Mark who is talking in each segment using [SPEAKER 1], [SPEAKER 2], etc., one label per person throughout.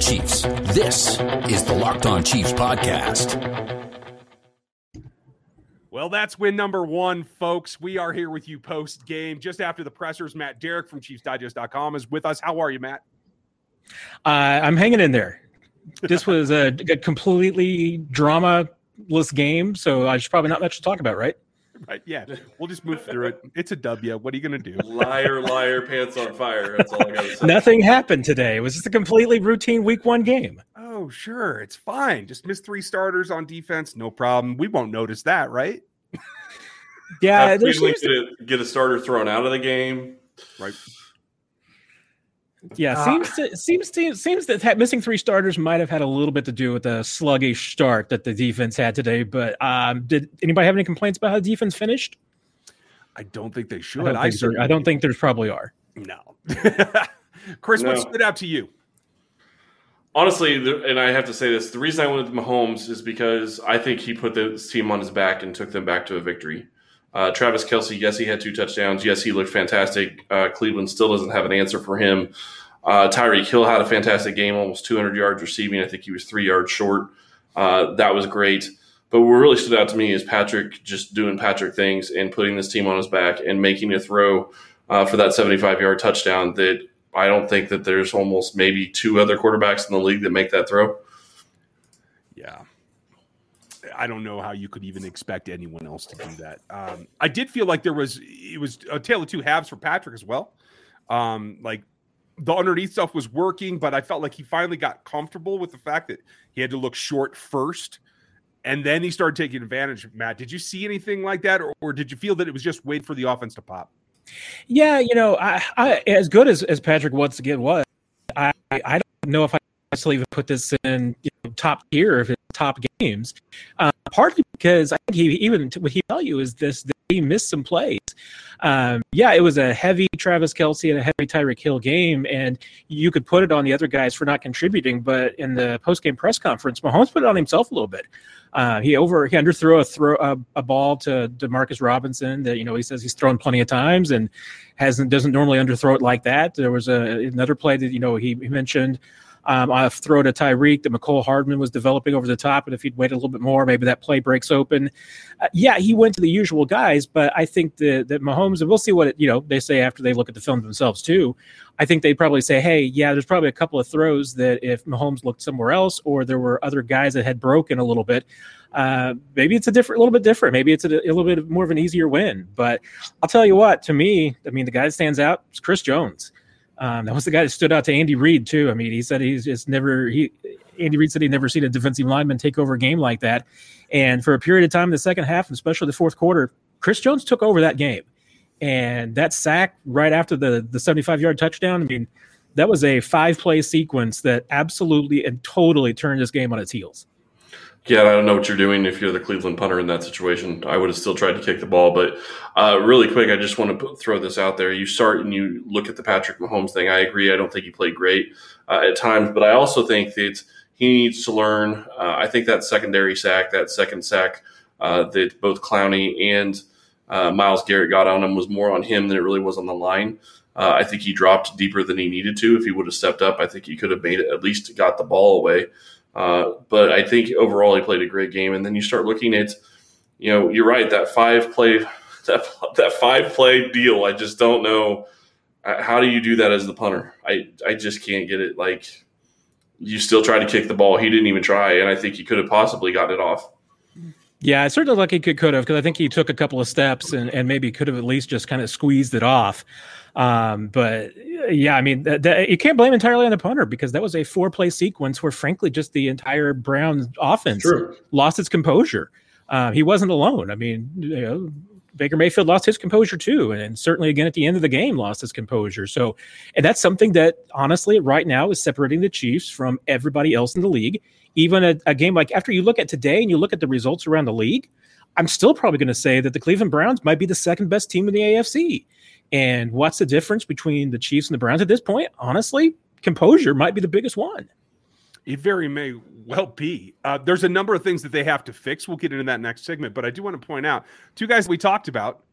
[SPEAKER 1] On Chiefs. This is the Locked On Chiefs podcast.
[SPEAKER 2] Well, that's win number one, folks. We are here with you post game, just after the pressers. Matt Derrick from ChiefsDigest.com is with us. How are you, Matt?
[SPEAKER 3] Uh, I'm hanging in there. This was a, a completely drama-less game, so there's probably not much to talk about, right?
[SPEAKER 2] Right. Yeah. We'll just move through it. It's a W. What are you going to do?
[SPEAKER 4] Liar, liar, pants on fire. That's all I got to say.
[SPEAKER 3] Nothing happened today. It was just a completely routine week one game.
[SPEAKER 2] Oh, sure. It's fine. Just miss three starters on defense. No problem. We won't notice that, right?
[SPEAKER 3] Yeah.
[SPEAKER 4] Have
[SPEAKER 3] there's
[SPEAKER 4] Cleveland get a, get a starter thrown out of the game.
[SPEAKER 2] Right.
[SPEAKER 3] Yeah,
[SPEAKER 2] Uh,
[SPEAKER 3] seems to, seems to, seems that that missing three starters might have had a little bit to do with the sluggish start that the defense had today. But um, did anybody have any complaints about how the defense finished?
[SPEAKER 2] I don't think they should.
[SPEAKER 3] I don't, think, there,
[SPEAKER 2] certainly
[SPEAKER 3] I don't think there's probably are.
[SPEAKER 2] No. Chris, what stood out to you?
[SPEAKER 4] Honestly, the, and I have to say this: the reason I went with Mahomes is because I think he put this team on his back and took them back to a victory. Uh, Travis Kelce, yes, he had two touchdowns. Yes, he looked fantastic. Uh, Cleveland still doesn't have an answer for him. Uh, Tyreek Hill had a fantastic game, almost 200 yards receiving. I think he was three yards short. Uh, that was great. But what really stood out to me is Patrick just doing Patrick things and putting this team on his back and making a throw uh, for that 75 yard touchdown that I don't think that there's almost maybe two other quarterbacks in the league that make that throw.
[SPEAKER 2] Yeah. I don't know how you could even expect anyone else to do that. Um, I did feel like there was it was a tale of two halves for Patrick as well. Um, like the underneath stuff was working, but I felt like he finally got comfortable with the fact that he had to look short first, and then he started taking advantage. Matt, did you see anything like that, or, or did you feel that it was just wait for the offense to pop?
[SPEAKER 3] Yeah, you know, I, I as good as, as Patrick once again was, I I don't know if I necessarily even put this in you know, top tier of his top games. Uh, partly because I think he even what he tell you is this that he missed some plays. Um, yeah, it was a heavy Travis Kelce and a heavy Tyreek Hill game, and you could put it on the other guys for not contributing. But in the post game press conference, Mahomes put it on himself a little bit. Uh, he over he underthrew a throw a, a ball to Demarcus Robinson that you know he says he's thrown plenty of times and hasn't doesn't normally underthrow it like that. There was a another play that you know he, he mentioned um, a throw to Tyreek that Mecole Hardman was developing over the top, and if he'd waited a little bit more, maybe that play breaks open. Uh, yeah, he went to the usual guys, but I think that that Mahomes and we'll see what it, you know they say after they look at the film themselves too. I think they probably say, hey, yeah, there's probably a couple of throws that if Mahomes looked somewhere else or there were other guys that had broken a little bit, uh, maybe it's a different, a little bit different. Maybe it's a, a little bit more of an easier win. But I'll tell you what, to me, I mean, the guy that stands out is Chris Jones. Um, that was the guy that stood out to Andy Reid too. I mean, he said he's just never he. Andy Reid said he'd never seen a defensive lineman take over a game like that, and for a period of time in the second half, and especially the fourth quarter, Chris Jones took over that game, and that sack right after the the seventy five yard touchdown. I mean, that was a five play sequence that absolutely and totally turned this game on its heels.
[SPEAKER 4] Yeah, I don't know what you're doing if you're the Cleveland punter in that situation. I would have still tried to kick the ball, but uh, really quick, I just want to put, throw this out there. You start and you look at the Patrick Mahomes thing. I agree. I don't think he played great uh, at times, but I also think that he needs to learn. Uh, I think that secondary sack, that second sack uh, that both Clowney and uh, Myles Garrett got on him was more on him than it really was on the line. Uh, I think he dropped deeper than he needed to. If he would have stepped up, I think he could have made it at least got the ball away. Uh, but I think overall he played a great game. And then you start looking at, you know, you're right that five play that that five play deal. I just don't know uh, how do you do that as the punter. I I just can't get it. Like you still try to kick the ball. He didn't even try, and I think he could have possibly gotten it off.
[SPEAKER 3] Yeah, it certainly like he could could have because I think he took a couple of steps and, and maybe could have at least just kind of squeezed it off. Um, but yeah, I mean, th- th- you can't blame entirely on the punter because that was a four play sequence where, frankly, just the entire Browns offense
[SPEAKER 4] Sure.
[SPEAKER 3] lost its composure. Uh, he wasn't alone. I mean, you know, Baker Mayfield lost his composure too, and certainly again at the end of the game lost his composure. So, and that's something that honestly right now is separating the Chiefs from everybody else in the league. Even a, a game like after you look at today and you look at the results around the league, I'm still probably going to say that the Cleveland Browns might be the second best team in the AFC. And what's the difference between the Chiefs and the Browns at this point? Honestly, composure might be the biggest one.
[SPEAKER 2] It very may well be. Uh, there's a number of things that they have to fix. We'll get into that next segment, but I do want to point out two guys we talked about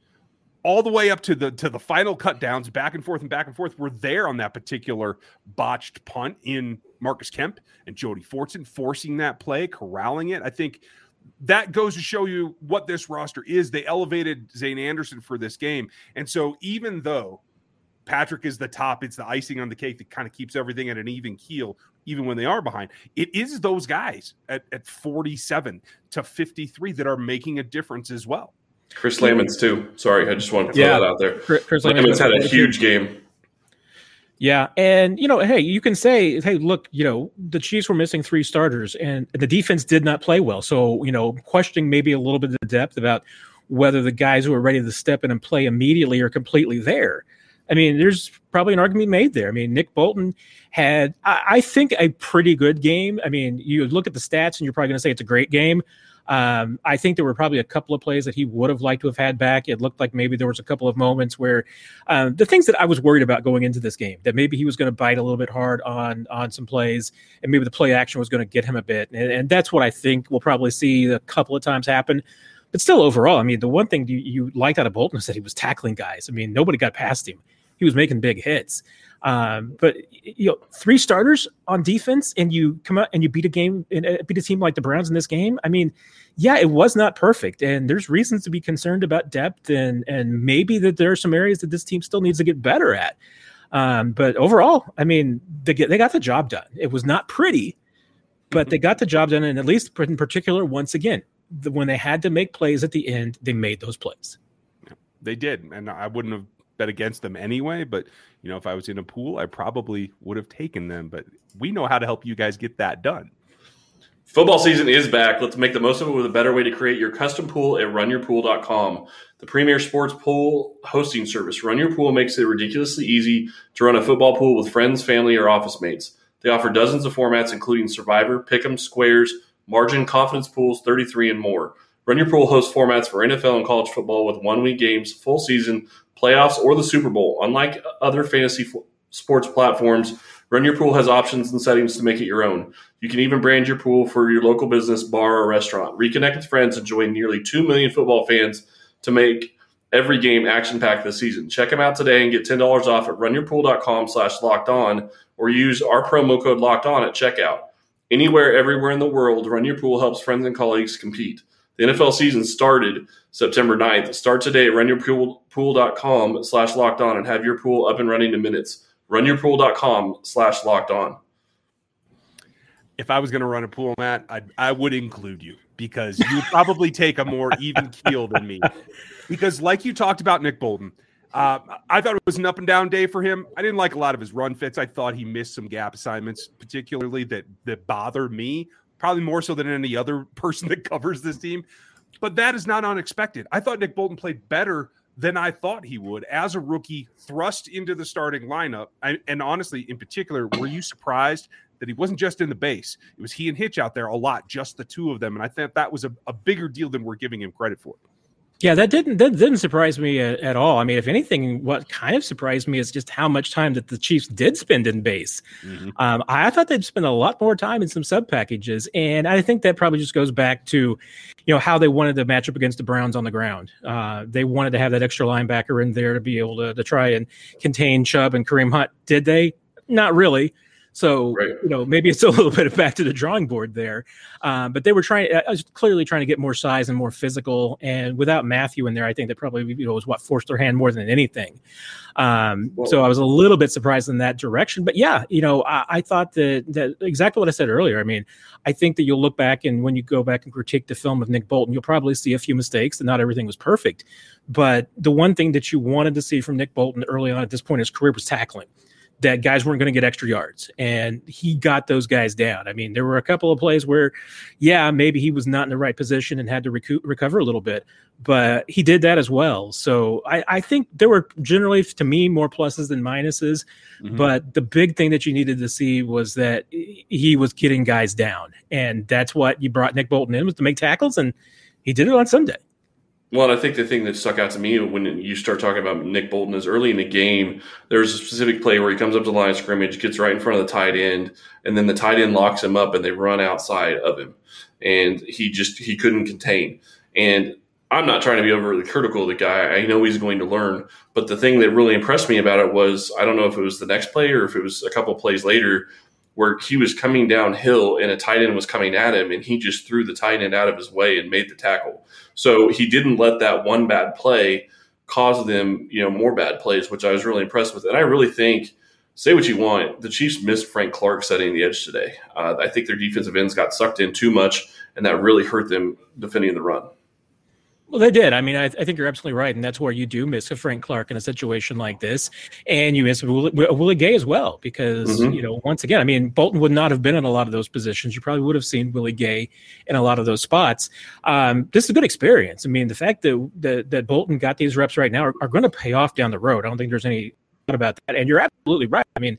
[SPEAKER 2] all the way up to the to the final cut downs, back and forth and back and forth, were there on that particular botched punt in Marcus Kemp and Jody Fortson forcing that play, corralling it. I think that goes to show you what this roster is. They elevated Zayne Anderson for this game. And so even though Patrick is the top, it's the icing on the cake that kind of keeps everything at an even keel, even when they are behind. It is those guys at, at 47 to 53 that are making a difference as well.
[SPEAKER 4] Chris Lammons too. Sorry, I just wanted to throw yeah. that out there. Chris Lammons had a huge game.
[SPEAKER 3] Yeah, and you know, hey, you can say, hey, look, you know, the Chiefs were missing three starters, and the defense did not play well. So, you know, questioning maybe a little bit of depth about whether the guys who are ready to step in and play immediately are completely there. I mean, there's probably an argument made there. I mean, Nick Bolton had, I, I think, a pretty good game. I mean, you look at the stats and you're probably going to say it's a great game. Um, I think there were probably a couple of plays that he would have liked to have had back. It looked like maybe there was a couple of moments where um, the things that I was worried about going into this game that maybe he was going to bite a little bit hard on on some plays, and maybe the play action was going to get him a bit, and, and that's what I think we'll probably see a couple of times happen. But still, overall, I mean, the one thing you, you liked out of Bolton is that he was tackling guys. I mean, nobody got past him. He was making big hits. Um, but you know, three starters on defense, and you come out and you beat a game, and uh, beat a team like the Browns in this game. I mean, yeah, it was not perfect, and there's reasons to be concerned about depth, and and maybe that there are some areas that this team still needs to get better at. Um, but overall, I mean, they get, they got the job done. It was not pretty, but they got the job done, and at least in particular, once again, the, when they had to make plays at the end, they made those plays.
[SPEAKER 2] They did, and I wouldn't have bet against them anyway. But you know, if I was in a pool, I probably would have taken them. But we know how to help you guys get that done.
[SPEAKER 4] Football season is back. Let's make the most of it with a better way to create your custom pool at runyourpool.com. The premier sports pool hosting service. Run Your Pool makes it ridiculously easy to run a football pool with friends, family, or office mates. They offer dozens of formats, including Survivor, Pick'em, Squares, Margin, Confidence Pools, 33, and more. Run Your Pool hosts formats for NFL and college football with one week games, full season, playoffs, or the Super Bowl. Unlike other fantasy f- sports platforms, Run Your Pool has options and settings to make it your own. You can even brand your pool for your local business, bar, or restaurant. Reconnect with friends and join nearly 2 million football fans to make every game action packed this season. Check them out today and get $10 off at runyourpool.com slash locked on or use our promo code locked on at checkout. Anywhere, everywhere in the world, Run Your Pool helps friends and colleagues compete. The NFL season started September 9th. Start today at runyourpool.com slash locked on and have your pool up and running in minutes. Runyourpool.com slash locked on.
[SPEAKER 2] If I was going to run a pool, Matt, I, I would include you because you would probably take a more even keel than me. Because, like you talked about Nick Bolton, uh, I thought it was an up and down day for him. I didn't like a lot of his run fits. I thought he missed some gap assignments, particularly that that bother me probably more so than any other person that covers this team. But that is not unexpected. I thought Nick Bolton played better than I thought he would as a rookie, thrust into the starting lineup. I, and honestly, in particular, were you surprised that he wasn't just in the base? It was he and Hitch out there a lot, just the two of them. And I think that was a, a bigger deal than we're giving him credit for.
[SPEAKER 3] Yeah, that didn't that didn't surprise me at, at, all. I mean, if anything, what kind of surprised me is just how much time that the Chiefs did spend in base. Mm-hmm. Um, I thought they'd spend a lot more time in some sub packages, and I think that probably just goes back to, you know, how they wanted to match up against the Browns on the ground. Uh, they wanted to have that extra linebacker in there to be able to to try and contain Chubb and Kareem Hunt. Did they? Not really. So right. you know maybe it's a little bit of back to the drawing board there, um, but they were trying. I was clearly trying to get more size and more physical, and without Mathieu in there, I think that probably you know was what forced their hand more than anything. Um, so I was a little bit surprised in that direction, but yeah, you know I, I, thought that that exactly what I said earlier. I mean, I think that you'll look back and when you go back and critique the film of Nick Bolton, you'll probably see a few mistakes, and not everything was perfect. But the one thing that you wanted to see from Nick Bolton early on at this point in his career was tackling that guys weren't going to get extra yards. And he got those guys down. I mean, there were a couple of plays where, yeah, maybe he was not in the right position and had to recoup, recover a little bit, but he did that as well. So I, I, think there were generally, to me, more pluses than minuses. Mm-hmm. But the big thing that you needed to see was that he was getting guys down. And that's what you brought Nick Bolton in was to make tackles. And he did it on Sunday.
[SPEAKER 4] Well, I think the thing that stuck out to me when you start talking about Nick Bolton is early in the game, there's a specific play where he comes up to the line of scrimmage, gets right in front of the tight end, and then the tight end locks him up and they run outside of him. And he just he couldn't contain. And I'm not trying to be overly critical of the guy. I know he's going to learn. But the thing that really impressed me about it was I don't know if it was the next play or if it was a couple plays later where he was coming downhill and a tight end was coming at him and he just threw the tight end out of his way and made the tackle. So he didn't let that one bad play cause them, you know, more bad plays, which I was really impressed with. And I really think, say what you want, the Chiefs missed Frank Clark setting the edge today. Uh, I think their defensive ends got sucked in too much, and that really hurt them defending the run.
[SPEAKER 3] Well, they did. I mean, I, I, think you're absolutely right, and that's where you do miss a Frank Clark in a situation like this, and you miss a Willie, Willie Gay as well, because mm-hmm. you know, once again, I mean, Bolton would not have been in a lot of those positions. You probably would have seen Willie Gay in a lot of those spots. Um, this is a good experience. I mean, the fact that that, that Bolton got these reps right now are, are going to pay off down the road. I don't think there's any doubt about that, and you're absolutely right. I mean,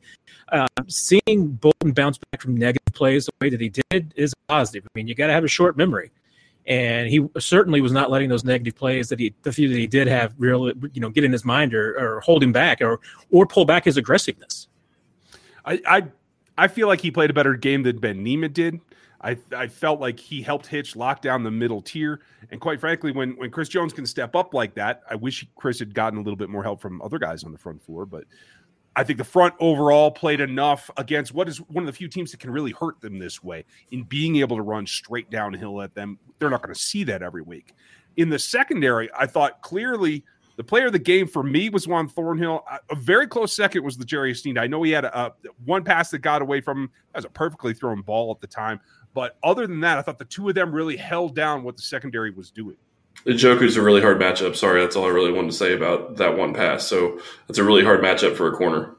[SPEAKER 3] uh, seeing Bolton bounce back from negative plays the way that he did is positive. I mean, you got to have a short memory and he certainly was not letting those negative plays that he the few that he did have really you know get in his mind or, or hold him back or or pull back his aggressiveness.
[SPEAKER 2] I, I I feel like he played a better game than Ben Niemann did. I, I felt like he helped Hitch lock down the middle tier. And quite frankly, when, when Chris Jones can step up like that, I wish Chris had gotten a little bit more help from other guys on the front floor. But I think the front overall played enough against what is one of the few teams that can really hurt them this way in being able to run straight downhill at them. They're not going to see that every week. In the secondary, I thought clearly the player of the game for me was Juan Thornhill. A very close second was the Jerry Sneed. I know he had a, a, one pass that got away from him. That was a perfectly thrown ball at the time. But other than that, I thought the two of them really held down what the secondary was doing.
[SPEAKER 4] Njoku's a really hard matchup. Sorry, that's all I really wanted to say about that one pass. So it's a really hard matchup for a corner.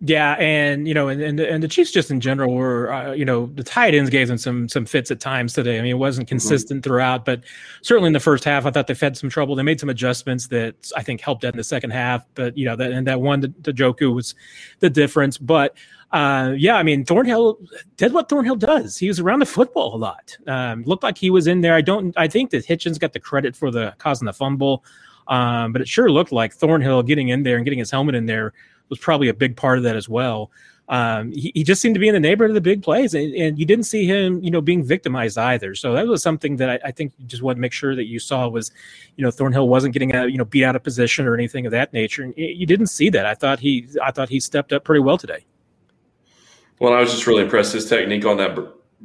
[SPEAKER 3] Yeah, and you know, and, and and the Chiefs just in general were, uh, you know, the tight ends gave them some some fits at times today. I mean, it wasn't mm-hmm. consistent mm-hmm. throughout, but certainly in the first half, I thought they fed some trouble. They made some adjustments that I think helped out in the second half. But you know, that and that one the, the Njoku was the difference. But uh, yeah, I mean, Thornhill did what Thornhill does. He was around the football a lot. Um, looked like he was in there. I don't. I think that Hitchens got the credit for the causing the fumble, um, but it sure looked like Thornhill getting in there and getting his helmet in there was probably a big part of that as well. Um, he, he, just seemed to be in the neighborhood of the big plays, and, and, you didn't see him, you know, being victimized either. So that was something that I, I, think you just want to make sure that you saw was, you know, Thornhill wasn't getting a, you know, beat out of position or anything of that nature. And you didn't see that. I thought he, I thought he stepped up pretty well today.
[SPEAKER 4] Well, I was just really impressed. His technique on that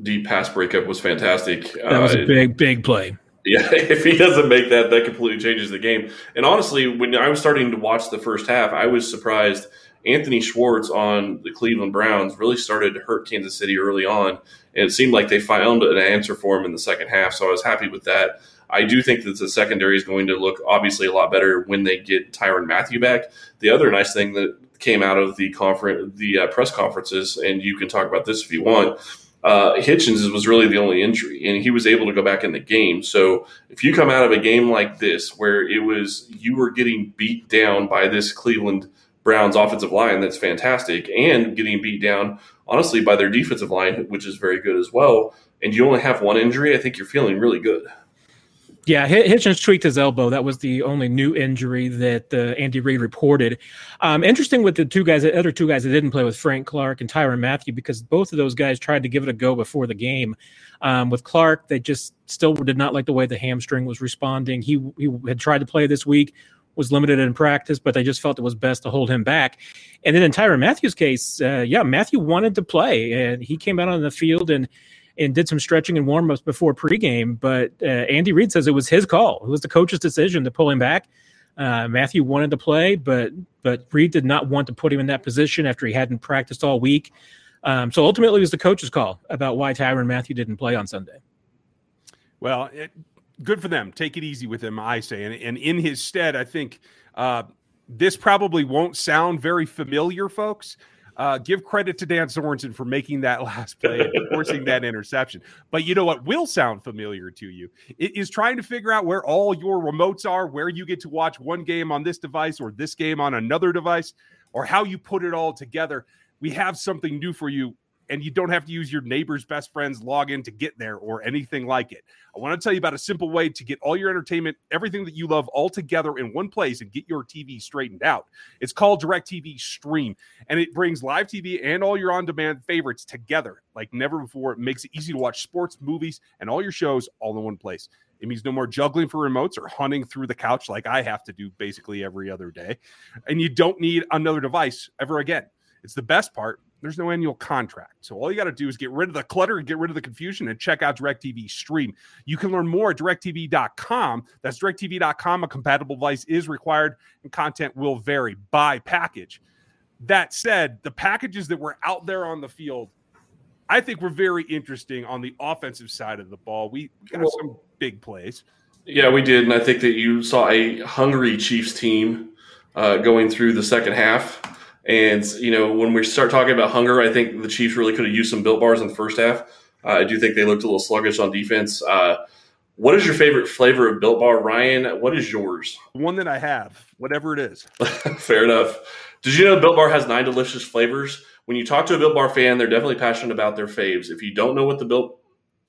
[SPEAKER 4] deep pass breakup was fantastic.
[SPEAKER 3] That was uh, a big, big play.
[SPEAKER 4] Yeah, if he doesn't make that, that completely changes the game. And honestly, when I was starting to watch the first half, I was surprised – Anthony Schwartz on the Cleveland Browns really started to hurt Kansas City early on, and it seemed like they found an answer for him in the second half. So I was happy with that. I do think that the secondary is going to look obviously a lot better when they get Tyrann Mathieu back. The other nice thing that came out of the conference, the uh, press conferences, and you can talk about this if you want. Uh, Hitchens was really the only injury, and he was able to go back in the game. So if you come out of a game like this, where it was you were getting beat down by this Cleveland Browns offensive line that's fantastic and getting beat down, honestly, by their defensive line, which is very good as well. And you only have one injury, I think you're feeling really good.
[SPEAKER 3] Yeah, Hitchens tweaked his elbow. That was the only new injury that uh, Andy Reid reported. Um, interesting with the two guys, the other two guys that didn't play with Frank Clark and Tyrann Mathieu, because both of those guys tried to give it a go before the game. Um, with Clark, they just still did not like the way the hamstring was responding. He he had tried to play this week, was limited in practice, but they just felt it was best to hold him back. And then in Tyrann Mathieu's case, uh, yeah, Mathieu wanted to play, and he came out on the field and and did some stretching and warm ups before pregame. But uh, Andy Reid says it was his call. It was the coach's decision to pull him back. Uh, Mathieu wanted to play, but but Reid did not want to put him in that position after he hadn't practiced all week. Um, so ultimately, it was the coach's call about why Tyrann Mathieu didn't play on Sunday.
[SPEAKER 2] Well, it, good for them. Take it easy with him, I say. And, and in his stead, I think uh, this probably won't sound very familiar, folks. Uh, give credit to Dan Sorensen for making that last play and forcing that interception. But you know what will sound familiar to you? It is trying to figure out where all your remotes are, where you get to watch one game on this device or this game on another device, or how you put it all together. We have something new for you and you don't have to use your neighbor's best friend's login to get there or anything like it. I want to tell you about a simple way to get all your entertainment, everything that you love, all together in one place and get your TV straightened out. It's called DirecTV Stream, and it brings live TV and all your on demand favorites together like never before. It makes it easy to watch sports, movies, and all your shows all in one place. It means no more juggling for remotes or hunting through the couch like I have to do basically every other day. And you don't need another device ever again. It's the best part. There's no annual contract. So all you got to do is get rid of the clutter and get rid of the confusion and check out DirecTV Stream. You can learn more at directv.com. That's directv.com. A compatible device is required and content will vary by package. That said, the packages that were out there on the field, I think were very interesting on the offensive side of the ball. We got well, some big plays.
[SPEAKER 4] Yeah, we did. And I think that you saw a hungry Chiefs team uh, going through the second half. And you know, when we start talking about hunger, I think the Chiefs really could have used some built bars in the first half. Uh, I do think they looked a little sluggish on defense. Uh, what is your favorite flavor of Built Bar, Ryan? What is yours?
[SPEAKER 2] One that I have, whatever it is.
[SPEAKER 4] Fair enough. Did you know Built Bar has nine delicious flavors? When you talk to a Built Bar fan, they're definitely passionate about their faves. If you don't know what the Built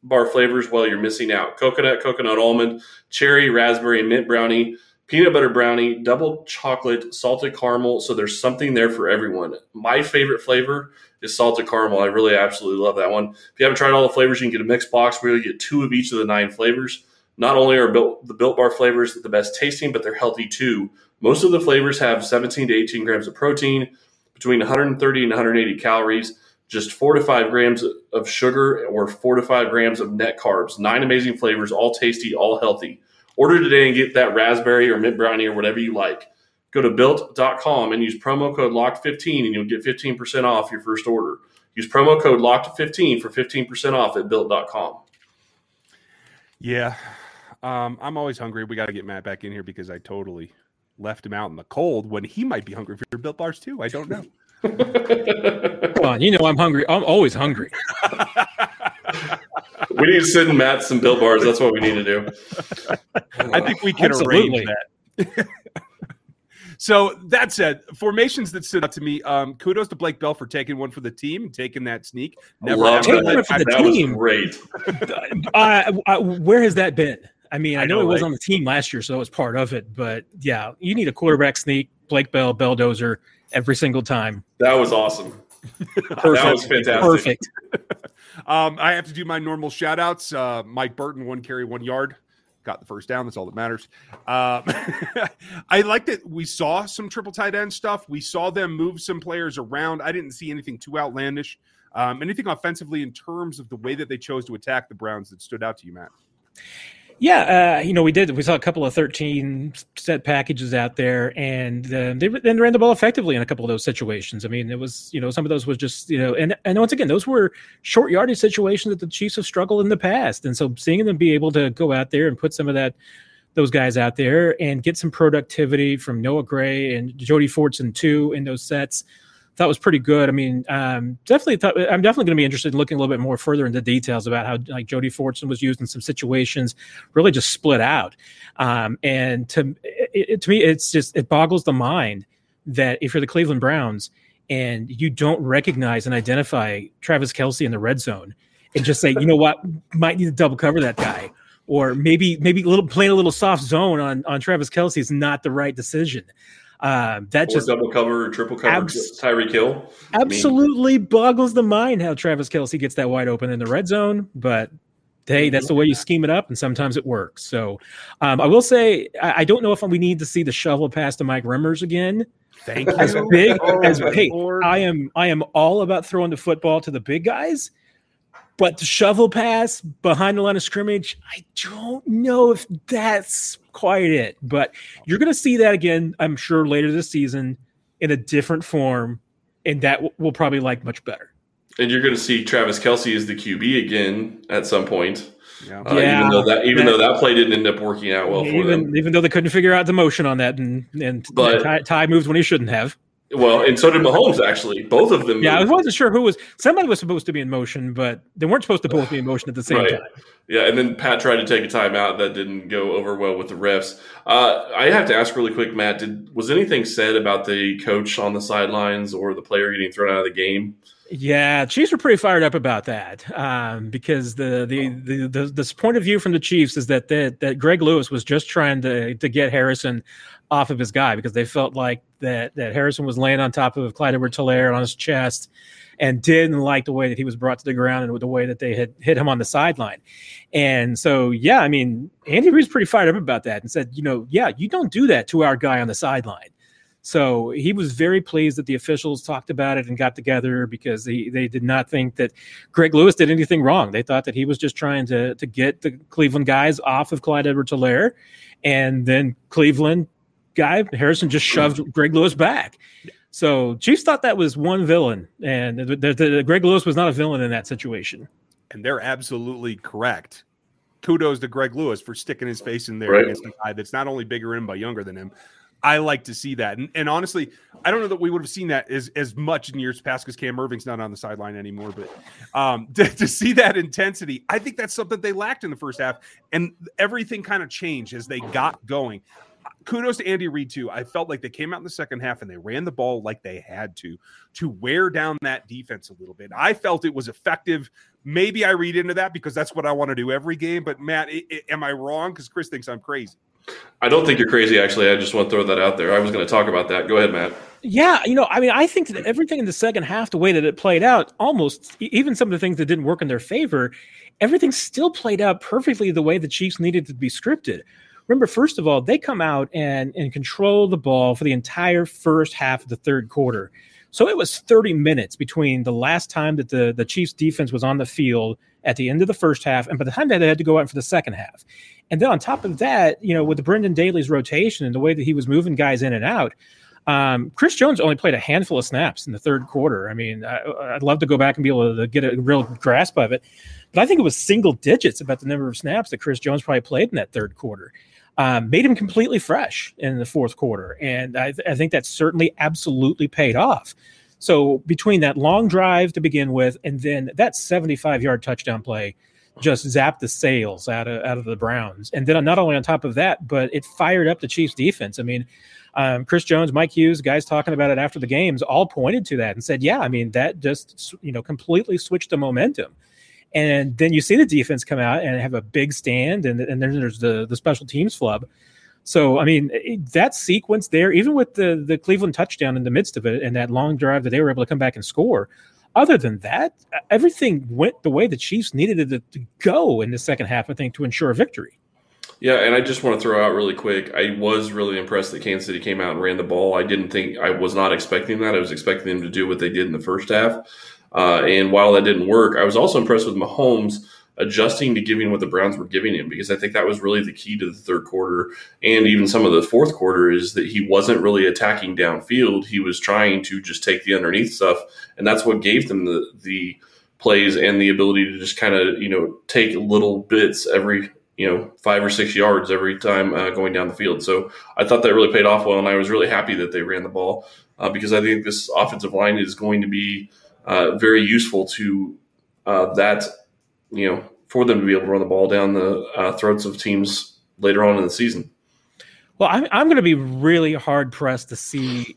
[SPEAKER 4] Bar flavors, well, you're missing out. Coconut, coconut almond, cherry, raspberry, mint brownie peanut butter brownie, double chocolate, salted caramel. So there's something there for everyone. My favorite flavor is salted caramel. I really absolutely love that one. If you haven't tried all the flavors, you can get a mixed box where you get two of each of the nine flavors. Not only are built, the Built Bar flavors the best tasting, but they're healthy too. Most of the flavors have 17 to 18 grams of protein, between 130 and 180 calories, just four to five grams of sugar, or four to five grams of net carbs. Nine amazing flavors, all tasty, all healthy. Order today and get that raspberry or mint brownie or whatever you like. Go to built.com and use promo code LOCKED15 and you'll get 15% off your first order. Use promo code LOCKED15 for 15% off at built.com.
[SPEAKER 2] Yeah. Um, I'm always hungry. We got to get Matt back in here because I totally left him out in the cold when he might be hungry for your built bars too. I don't know.
[SPEAKER 3] Come on, you know I'm hungry. I'm always hungry.
[SPEAKER 4] we need to send Matt some bill bars. That's what we need to do.
[SPEAKER 2] I think we can Absolutely. arrange that. so that said, formations that stood out to me. Um, kudos to Blake Bell for taking one for the team and taking that sneak.
[SPEAKER 3] Never Love that.
[SPEAKER 4] One
[SPEAKER 3] for the
[SPEAKER 4] that team. great.
[SPEAKER 3] uh, uh, where has that been? I mean, I, I know, know, it was on the team last year, so it was part of it. But yeah, you need a quarterback sneak. Blake Bell, Belldozer, every single time.
[SPEAKER 4] That was awesome.
[SPEAKER 3] Perfect. That was fantastic. Perfect.
[SPEAKER 2] Um, I have to do my normal shout outs. Uh, Mike Burton, one carry, one yard. Got the first down. That's all that matters. Um, I like that we saw some triple tight end stuff. We saw them move some players around. I didn't see anything too outlandish. Um, anything offensively in terms of the way that they chose to attack the Browns that stood out to you, Matt?
[SPEAKER 3] Yeah, uh, you know, we did. We saw a couple of 13 set packages out there, and uh, they then ran the ball effectively in a couple of those situations. I mean, it was, you know, some of those was just, you know, and and once again, those were short yardage situations that the Chiefs have struggled in the past, and so seeing them be able to go out there and put some of that those guys out there and get some productivity from Noah Gray and Jody Fortson too in those sets thought was pretty good. I mean, um, definitely I'm definitely going to be interested in looking a little bit more further into details about how like Jody Fortson was used in some situations, really just split out. Um, and to it, to me, it's just it boggles the mind that if you're the Cleveland Browns and you don't recognize and identify Travis Kelce in the red zone and just say, you know what, might need to double cover that guy. Or maybe maybe a little playing a little soft zone on on Travis Kelce is not the right decision. Uh, that or just
[SPEAKER 4] double cover or triple cover abs- Tyreek Hill.
[SPEAKER 3] Absolutely I mean, boggles the mind how Travis Kelce gets that wide open in the red zone, but hey, that's the way you scheme it up, and sometimes it works. So, um, I will say, I, I, don't know if we need to see the shovel pass to Mike Remmers again.
[SPEAKER 2] Thank you.
[SPEAKER 3] As big oh, as hey, Lord. I am. I am all about throwing the football to the big guys. But the shovel pass behind the line of scrimmage, I don't know if that's quite it. But you're going to see that again, I'm sure, later this season in a different form, and that we'll probably like much better.
[SPEAKER 4] And you're going to see Travis Kelce as the QB again at some point. Yeah. Uh, yeah. even though that even though that play didn't end up working out well
[SPEAKER 3] even,
[SPEAKER 4] for them.
[SPEAKER 3] Even though they couldn't figure out the motion on that, and and
[SPEAKER 4] but,
[SPEAKER 3] Ty, Ty moved when he shouldn't have.
[SPEAKER 4] Well, and so did Mahomes. Actually, both of them.
[SPEAKER 3] Yeah, moved. I wasn't sure who was. Somebody was supposed to be in motion, but they weren't supposed to both be in motion at the same right. time.
[SPEAKER 4] Yeah, and then Pat tried to take a timeout that didn't go over well with the refs. Uh, I have to ask really quick, Matt. Did was anything said about the coach on the sidelines or the player getting thrown out of the game?
[SPEAKER 3] Yeah, Chiefs were pretty fired up about that um, because the, the the, the this point of view from the Chiefs is that that that Greg Lewis was just trying to to get Harrison off of his guy because they felt like that that Harrison was laying on top of Clyde Edwards Helaire on his chest and didn't like the way that he was brought to the ground and the way that they had hit him on the sideline. And so, yeah, I mean, Andy Reid's pretty fired up about that and said, you know, yeah, you don't do that to our guy on the sideline. So he was very pleased that the officials talked about it and got together because they, they did not think that Greg Lewis did anything wrong. They thought that he was just trying to, to get the Cleveland guys off of Clyde Edwards Helaire. And then Cleveland guy, Harrison, just shoved Greg Lewis back. So Chiefs thought that was one villain, and the, the, the, Greg Lewis was not a villain in that situation.
[SPEAKER 2] And they're absolutely correct. Kudos to Greg Lewis for sticking his face in there
[SPEAKER 4] Right.
[SPEAKER 2] against a guy that's not only bigger in but younger than him. I like to see that, and, and honestly, I don't know that we would have seen that as as much in years past because Cam Erving's not on the sideline anymore. But um, to, to see that intensity, I think that's something they lacked in the first half, and everything kind of changed as they got going kudos to Andy Reid too. I felt like they came out in the second half and they ran the ball like they had to to wear down that defense a little bit. I felt it was effective. Maybe I read into that because that's what I want to do every game. But Matt, i i am I wrong? Because Chris thinks I'm crazy.
[SPEAKER 4] I don't think you're crazy. Actually, I just want to throw that out there. I was going to talk about that. Go ahead, Matt.
[SPEAKER 3] Yeah, you know, I mean, I think that everything in the second half, the way that it played out, almost even some of the things that didn't work in their favor, everything still played out perfectly the way the Chiefs needed to be scripted. Remember, first of all, they come out and and control the ball for the entire first half of the third quarter. So it was 30 minutes between the last time that the, the Chiefs defense was on the field at the end of the first half and by the time that they had to go out for the second half. And then on top of that, you know, with the Brendan Daly's rotation and the way that he was moving guys in and out, um, Chris Jones only played a handful of snaps in the third quarter. I mean, I, I'd love to go back and be able to get a real grasp of it, but I think it was single digits about the number of snaps that Chris Jones probably played in that third quarter. Um, made him completely fresh in the fourth quarter, and I, th- I think that certainly absolutely paid off. So between that long drive to begin with, and then that 75 yard touchdown play, just zapped the sails out of out of the Browns. And then not only on top of that, but it fired up the Chiefs defense. I mean, um, Chris Jones, Mike Hughes, guys talking about it after the games, all pointed to that and said, "Yeah, I mean that just you know completely switched the momentum." And then you see the defense come out and have a big stand, and, and then there's the the special teams flub. So I mean that sequence there, even with the the Cleveland touchdown in the midst of it, and that long drive that they were able to come back and score. Other than that, everything went the way the Chiefs needed it to, to go in the second half. I think to ensure a victory.
[SPEAKER 4] Yeah, and I just want to throw out really quick. I was really impressed that Kansas City came out and ran the ball. I didn't think I was not expecting that. I was expecting them to do what they did in the first half. Uh, and while that didn't work, I was also impressed with Mahomes adjusting to giving what the Browns were giving him because I think that was really the key to the third quarter and even some of the fourth quarter is that he wasn't really attacking downfield. He was trying to just take the underneath stuff, and that's what gave them the the plays and the ability to just kind of you know take little bits every you know five or six yards every time uh, going down the field. So I thought that really paid off well, and I was really happy that they ran the ball uh, because I think this offensive line is going to be uh, very useful to uh, that you know for them to be able to run the ball down the uh, throats of teams later on in the season.
[SPEAKER 3] Well, I'm, I'm going to be really hard pressed to see,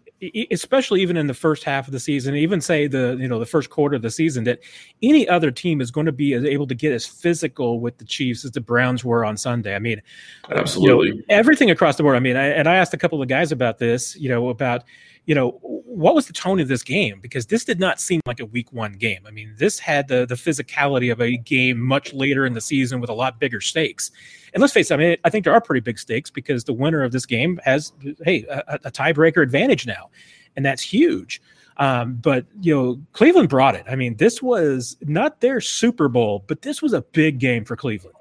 [SPEAKER 3] especially even in the first half of the season, even say the you know the first quarter of the season, that any other team is going to be as- able to get as physical with the Chiefs as the Browns were on Sunday. I mean,
[SPEAKER 4] Absolutely.
[SPEAKER 3] you know, everything across the board. I mean, I, and I asked a couple of guys about this, you know, about you know what was the tone of this game because this did not seem like a week one game. I mean, this had the the physicality of a game much later in the season with a lot bigger stakes. And let's face it, I mean, I think there are pretty big stakes because the winner of this game has, hey, a, a tiebreaker advantage now, and that's huge. Um, but you know, Cleveland brought it. I mean, this was not their Super Bowl, but this was a big game for Cleveland,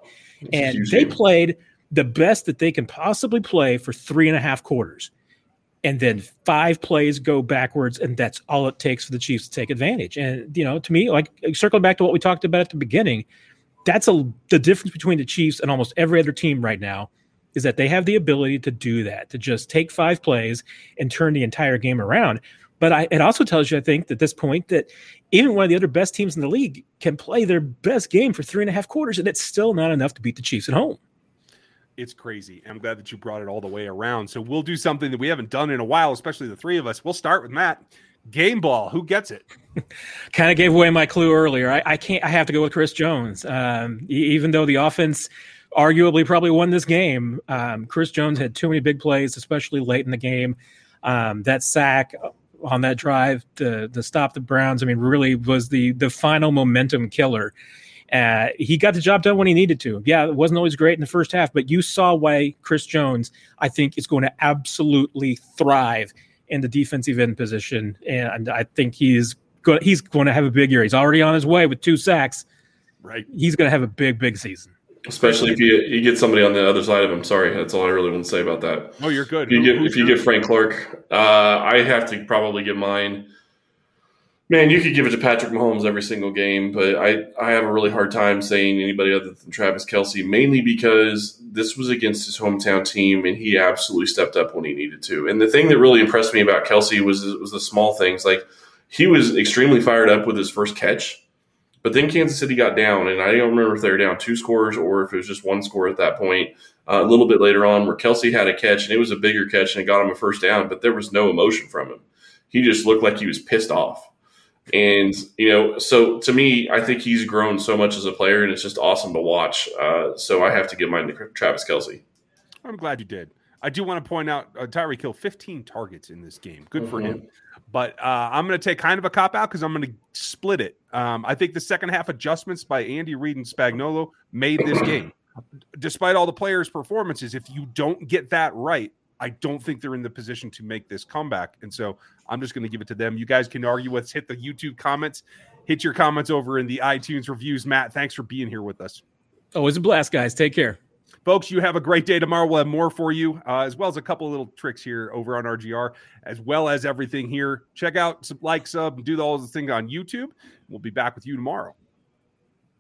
[SPEAKER 3] and they played the best that they can possibly play for three and a half quarters. And then five plays go backwards, and that's all it takes for the Chiefs to take advantage. And you know, to me, like circling back to what we talked about at the beginning, that's a the difference between the Chiefs and almost every other team right now is that they have the ability to do that, to just take five plays and turn the entire game around. But I, it also tells you, I think, at this point that even one of the other best teams in the league can play their best game for three and a half quarters, and it's still not enough to beat the Chiefs at home.
[SPEAKER 2] It's crazy. I'm glad that you brought it all the way around. So we'll do something that we haven't done in a while, especially the three of us. We'll start with Matt. Game ball. Who gets it?
[SPEAKER 3] kind of gave away my clue earlier. I, I can't. I have to go with Chris Jones. Um, even though the offense arguably probably won this game, um, Chris Jones had too many big plays, especially late in the game. Um, that sack on that drive to, to stop the Browns, I mean, really was the the final momentum killer. Uh, he got the job done when he needed to. Yeah, it wasn't always great in the first half, but you saw why Chris Jones, I think, is going to absolutely thrive in the defensive end position, and I think he's go- he's going to have a big year. He's already on his way with two sacks.
[SPEAKER 2] Right,
[SPEAKER 3] he's going to have a big, big season.
[SPEAKER 4] Especially if you, you get somebody on the other side of him. Sorry, that's all I really want to say about that.
[SPEAKER 2] Oh, you're good.
[SPEAKER 4] If you get, if you get Frank Clark, uh, I have to probably get mine. Man, you could give it to Patrick Mahomes every single game, but I, I have a really hard time saying anybody other than Travis Kelce, mainly because this was against his hometown team and he absolutely stepped up when he needed to. And the thing that really impressed me about Kelce was was the small things. Like he was extremely fired up with his first catch, but then Kansas City got down, and I don't remember if they were down two scores or if it was just one score at that point. Uh, a little bit later on, where Kelce had a catch and it was a bigger catch and it got him a first down, but there was no emotion from him. He just looked like he was pissed off. And, you know, so to me, I think he's grown so much as a player and it's just awesome to watch. Uh, so I have to give mine to Travis Kelce.
[SPEAKER 2] I'm glad you did. I do want to point out uh, Tyreek Hill 15 targets in this game. Good for mm-hmm. him. But uh, I'm going to take kind of a cop out because I'm going to split it. Um, I think the second half adjustments by Andy Reid and Spagnuolo made this game. Despite all the players' performances, if you don't get that right, I don't think they're in the position to make this comeback. And so I'm just going to give it to them. You guys can argue with us. Hit the YouTube comments. Hit your comments over in the iTunes reviews. Matt, thanks for being here with us.
[SPEAKER 3] Always a blast, guys. Take care.
[SPEAKER 2] Folks, you have a great day tomorrow. We'll have more for you, uh, as well as a couple little tricks here over on RGR, as well as everything here. Check out, some like, sub, and do all the things on YouTube. We'll be back with you tomorrow.